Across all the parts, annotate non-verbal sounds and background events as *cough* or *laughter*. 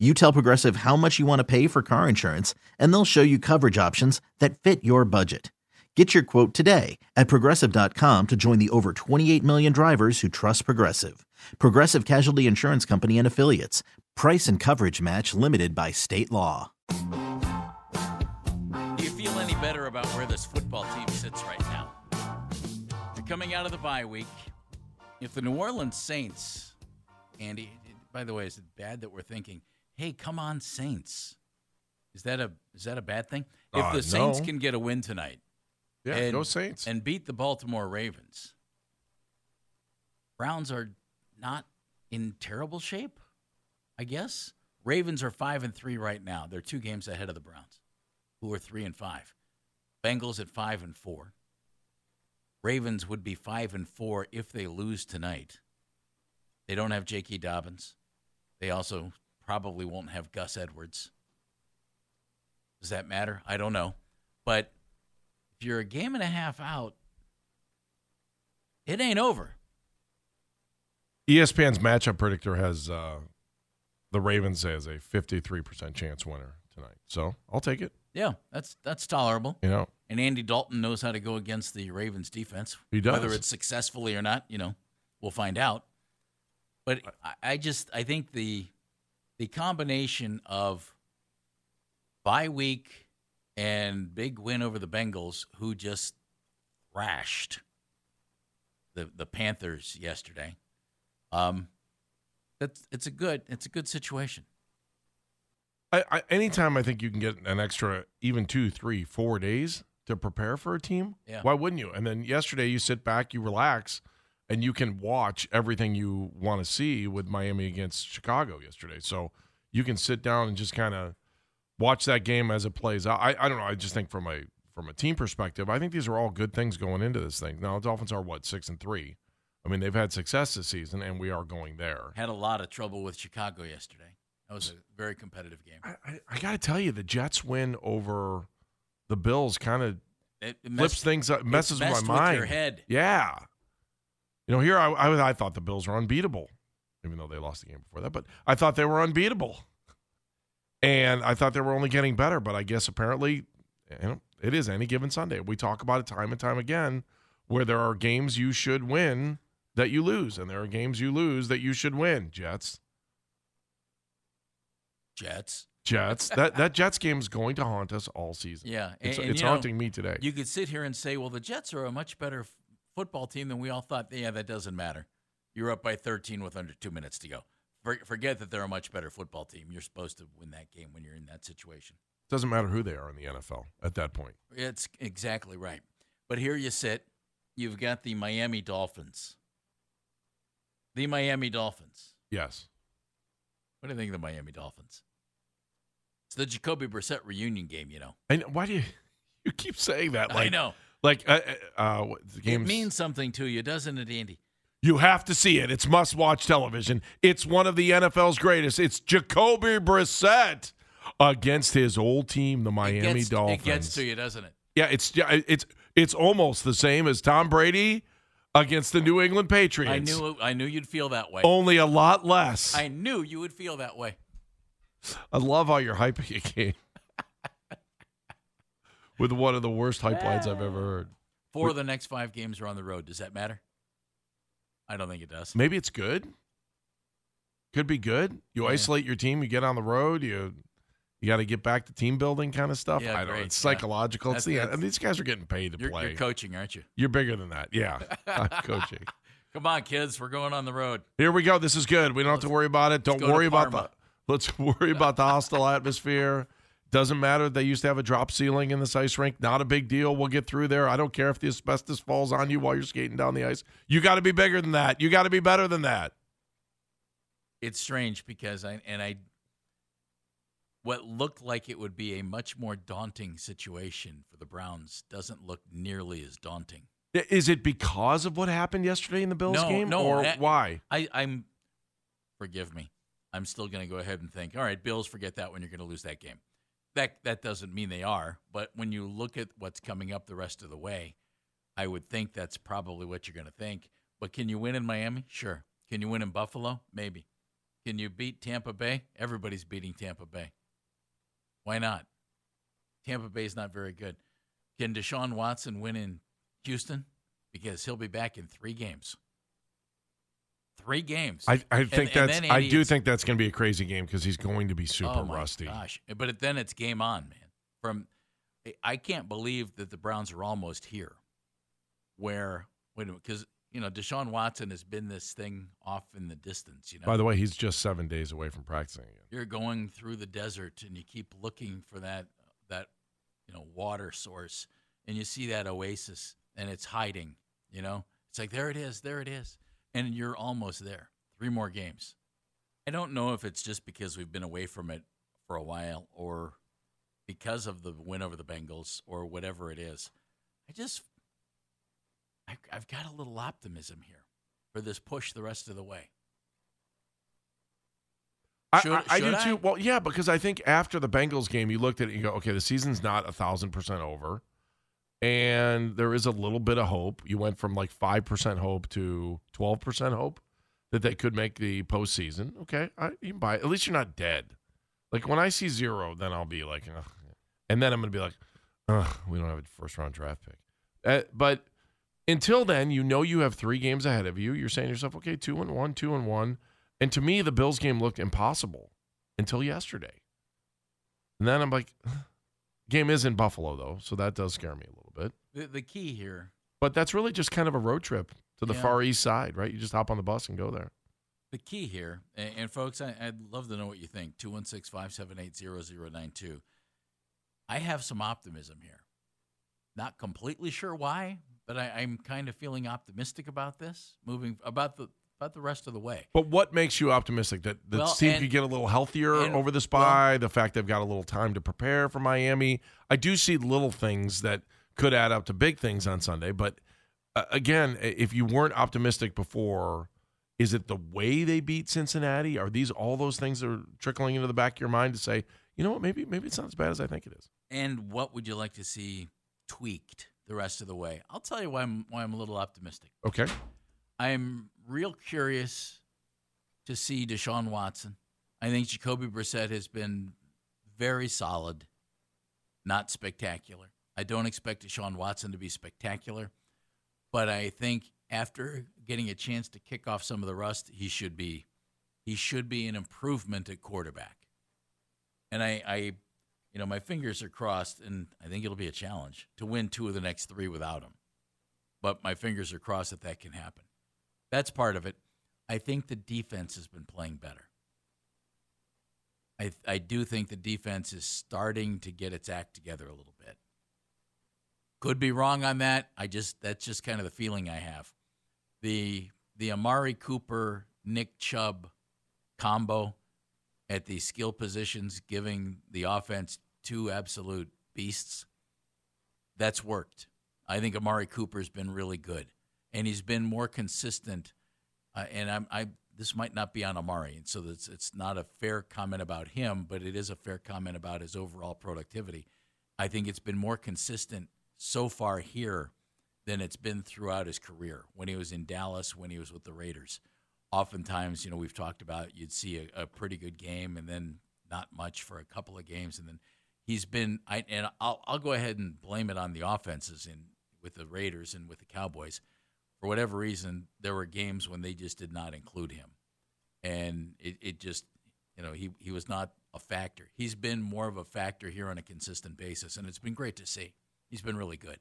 You tell Progressive how much you want to pay for car insurance, and they'll show you coverage options that fit your budget. Get your quote today at progressive.com to join the over 28 million drivers who trust Progressive. Progressive Casualty Insurance Company and Affiliates. Price and coverage match limited by state law. Do you feel any better about where this football team sits right now? They're coming out of the bye week. If the New Orleans Saints, Andy, by the way, is it bad that we're thinking, hey, come on, Saints? Is that a is that a bad thing? If Uh, the Saints no. can get a win tonight, Yeah, and, go Saints. and beat the Baltimore Ravens, Browns are not in terrible shape, I guess. Ravens are five and three right now. They're two games ahead of the Browns, who are three and five. Bengals at five and four. Ravens would be five and four if they lose tonight. They don't have J.K. Dobbins. They also probably won't have Gus Edwards. Does that matter? I don't know. But if you're a game and a half out, it ain't over. ESPN's matchup predictor has uh, the Ravens as a 53% chance winner tonight. So I'll take it. Yeah, that's that's tolerable. You know, And Andy Dalton knows how to go against the Ravens defense. He does. Whether it's successfully or not, you know, we'll find out. But I, I just I think the the combination of bye week and big win over the Bengals, who just thrashed the the Panthers yesterday. Um, that's it's a good it's a good situation. I, I, anytime I think you can get an extra even two, three, four days to prepare for a team, Yeah. why wouldn't you? And then yesterday you sit back, you relax, and you can watch everything you want to see with Miami against Chicago yesterday. So you can sit down and just kind of watch that game as it plays out. I, I don't know. I just think from a from a team perspective, I think these are all good things going into this thing. Now the Dolphins are what six and three. I mean they've had success this season, and we are going there. Had a lot of trouble with Chicago yesterday. That was a very competitive game. I, I, I got to tell you, the Jets win over the Bills kind of flips things up, messes with my mind. your head. Yeah. You know, here I, I I thought the Bills were unbeatable, even though they lost the game before that. But I thought they were unbeatable, and I thought they were only getting better. But I guess apparently, you know, it is any given Sunday. We talk about it time and time again, where there are games you should win that you lose, and there are games you lose that you should win. Jets, Jets. Jets. that that Jets game is going to haunt us all season. Yeah, and- it's, and, it's you know, haunting me today. You could sit here and say, "Well, the Jets are a much better football team than we all thought." Yeah, that doesn't matter. You're up by 13 with under two minutes to go. For, forget that they're a much better football team. You're supposed to win that game when you're in that situation. Doesn't matter who they are in the NFL at that point. It's exactly right. But here you sit. You've got the Miami Dolphins. The Miami Dolphins. Yes. What do you think of the Miami Dolphins? It's the Jacoby Brissett reunion game, you know. And why do you *laughs* you keep saying that? Like, I know. Like uh, uh, uh, the It means something to you, doesn't it, Andy? you have to see it. It's must-watch television. It's one of the NFL's greatest. It's Jacoby Brissett against his old team, the Miami it gets, Dolphins. It gets to you, doesn't it? Yeah, it's yeah, it's it's almost the same as Tom Brady against the New England Patriots. I knew I knew you'd feel that way. only a lot less. I knew you would feel that way. I love how you're hyping a *laughs* game with one of the worst hype lines I've ever heard. Four of the next five games are on the road. Does that matter? I don't think it does. Maybe it's good. Could be good. You Yeah. isolate your team. You get on the road. You you got to get back to team building kind of stuff. Yeah, I don't. know. great. It's Yeah. psychological. That's- it's the that's- and these guys are getting paid to You're, play. you're coaching, aren't you? You're bigger than that. Yeah, *laughs* I'm coaching. Come on, kids. We're going on the road. Here we go. This is good. We don't have to worry about it. Don't worry about the. *laughs* Let's worry about the hostile atmosphere. Doesn't matter. They used to have a drop ceiling in this ice rink. Not a big deal. We'll get through there. I don't care if the asbestos falls on you while you're skating down the ice. You got to be bigger than that. You got to be better than that. It's strange because I and I what looked like it would be a much more daunting situation for the Browns doesn't look nearly as daunting. Is it because of what happened yesterday in the Bills No, game, no, or I- why? I, I'm, forgive me, I'm still going to go ahead and think, all right, Bills, forget that when you're going to lose that game. That that doesn't mean they are, but when you look at what's coming up the rest of the way, I would think that's probably what you're going to think. But can you win in Miami? Sure. Can you win in Buffalo? Maybe. Can you beat Tampa Bay? Everybody's beating Tampa Bay. Why not? Tampa Bay is not very good. Can Deshaun Watson win in Houston? Because he'll be back in three games. Three games. I, I think and that's then, I do think that's going to be a crazy game because he's going to be oh super oh rusty. Gosh, but then it's game on, man. From I can't believe that the Browns are almost here. Where wait a minute, because you know Deshaun Watson has been this thing off in the distance. You know, By the way, he's just seven days away from practicing again. you're going through the desert and you keep looking for that that you know water source and you see that oasis and it's hiding you know it's like there it is there it is and you're almost there. Three more games. I don't know if it's just because we've been away from it for a while or because of the win over the bengals or whatever it is. I just I, i've got a little optimism here for this push the rest of the way. I, Should- I, I do should I? too. Well, yeah, because I think after the Bengals game, you looked at it and you go, okay, the season's not a thousand percent over, and there is a little bit of hope. You went from like five percent hope to twelve percent hope that they could make the postseason. Okay, I, you can buy. It. At least you're not dead. Like when I see zero, then I'll be like, Ugh. and then I'm gonna be like, we don't have a first round draft pick. Uh, but until then, you know you have three games ahead of you. You're saying to yourself, okay, two and one, two and one. And to me, the Bills game looked impossible until yesterday. And then I'm like, game is in Buffalo though, so that does scare me a little. The, the key here But that's really just kind of a road trip to the Yeah. far east side, right? You just hop on the bus and go there. the key here, and, and folks, I, I'd love to know what you think. 216 578 0092. I have some optimism here. Not completely sure why, but I, I'm kind of feeling optimistic about this, moving about the about the rest of the way. But what makes you optimistic that the Well, team could get a little healthier and- over this bye? the fact they've got a little time to prepare for Miami. I do see little things that could add up to big things on Sunday. But uh, again, if you weren't optimistic before, is it the way they beat Cincinnati? Are these all those things that are trickling into the back of your mind to say, you know what, maybe maybe it's not as bad as I think it is? And what would you like to see tweaked the rest of the way? I'll tell you why I'm why I'm a little optimistic. Okay. I'm real curious to see Deshaun Watson. I think Jacoby Brissett has been very solid, not spectacular. I don't expect Deshaun Watson to be spectacular, but I think after getting a chance to kick off some of the rust, he should be he should be an improvement at quarterback. And I, I you know, my fingers are crossed, and I think it'll be a challenge to win two of the next three without him. But my fingers are crossed that that can happen. That's part of it. I think the defense has been playing better. I I do think the defense is starting to get its act together a little bit. Could be wrong on that. I just that's just kind of the feeling I have. The the Amari Cooper Nick Chubb combo at the skill positions giving the offense two absolute beasts. That's worked. I think Amari Cooper's been really good and he's been more consistent. Uh, and I'm, I this might not be on Amari, and so it's it's not a fair comment about him, but it is a fair comment about his overall productivity. I think it's been more consistent so far here than it's been throughout his career. When he was in Dallas, when he was with the Raiders, oftentimes you know we've talked about you'd see a, a pretty good game and then not much for a couple of games, and then he's been. I and I'll I'll go ahead and blame it on the offenses in with the Raiders and with the Cowboys for whatever reason, there were games when they just did not include him, and it, it just, you know, he he was not a factor. He's been more of a factor here on a consistent basis, and it's been great to see. He's been really good.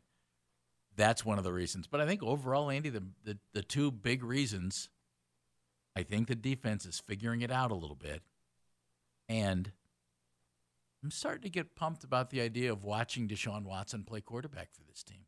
That's one of the reasons. But I think overall, Andy, the the, the two big reasons, I think the defense is figuring it out a little bit, and I'm starting to get pumped about the idea of watching Deshaun Watson play quarterback for this team.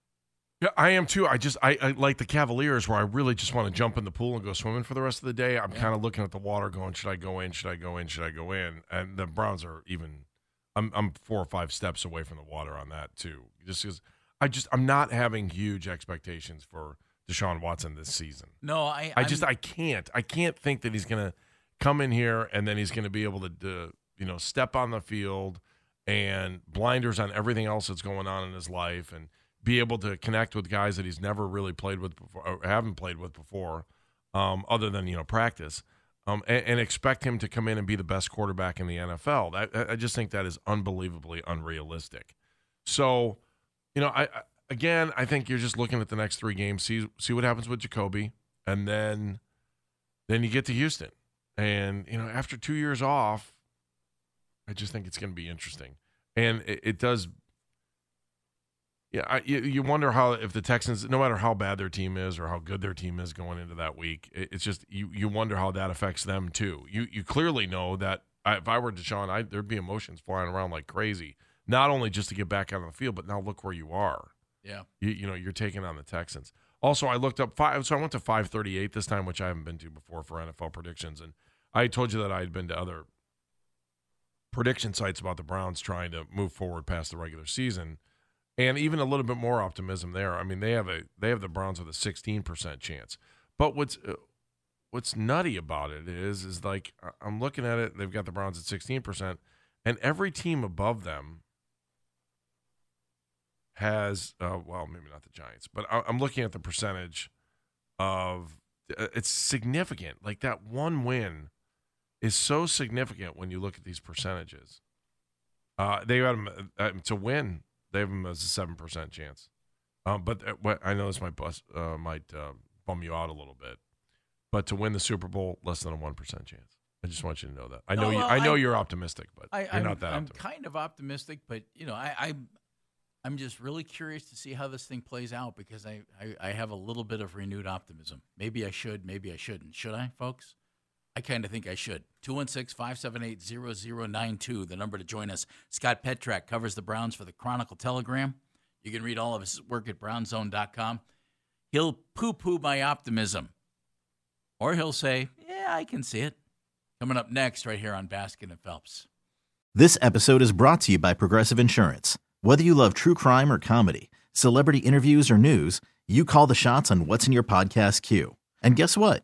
Yeah, I am too. I just I, I like the Cavaliers where I really just want to jump in the pool and go swimming for the rest of the day. I'm Yeah. kind of looking at the water, going, should I go in? Should I go in? Should I go in? And the Browns are even I'm I'm four or five steps away from the water on that too. Just because I just I'm not having huge expectations for Deshaun Watson this season. No, I. I I'm- just I can't I can't think that he's gonna come in here and then he's gonna be able to do, you know step on the field and blinders on everything else that's going on in his life and be able to connect with guys that he's never really played with before or haven't played with before, um, other than you know practice. Um, and, and expect him to come in and be the best quarterback in the NFL. That, I just think that is unbelievably unrealistic. So, you know, I, again, I think you're just looking at the next three games, see see what happens with Jacoby, and then then you get to Houston, and you know, after two years off, I just think it's going to be interesting, and it, it does. Yeah, I, you, you wonder how if the Texans, no matter how bad their team is or how good their team is going into that week, it, it's just you you wonder how that affects them too. You you clearly know that I, if I were Deshaun, I, there'd be emotions flying around like crazy. Not only just to get back out on the field, but now look where you are. Yeah. You, you know, you're taking on the Texans. Also, I looked up five, so I went to 538 this time, which I haven't been to before for NFL predictions. And I told you that I had been to other prediction sites about the Browns trying to move forward past the regular season, and even a little bit more optimism there. I mean, they have a they have the Browns with a 16% chance. But what's uh, what's nutty about it is is like I- I'm looking at it, they've got the Browns at 16%, and every team above them has uh, well maybe not the giants but I, i'm looking at the percentage of uh, it's significant like that one win is so significant when you look at these percentages uh, they got them uh, to win they have them as a 7% chance um, but uh, what i know this might bust, uh, might uh, bum you out a little bit but to win the super bowl less than a 1% chance i just want you to know that i know No, you. I know I, you're optimistic but I, you're I'm, not that I'm optimistic kind of optimistic, but you know, I, I I'm just really curious to see how this thing plays out because I, I, I have a little bit of renewed optimism. Maybe I should, maybe I shouldn't. Should I, folks? I kind of think I should. 216 578 0092, the number to join us. Scott Petrak covers the Browns for the Chronicle Telegram. You can read all of his work at brownszone.com. He'll poo poo my optimism, or he'll say, Yeah, I can see it. Coming up next, right here on Baskin and Phelps. This episode is brought to you by Progressive Insurance. Whether you love true crime or comedy, celebrity interviews or news, you call the shots on what's in your podcast queue. And guess what?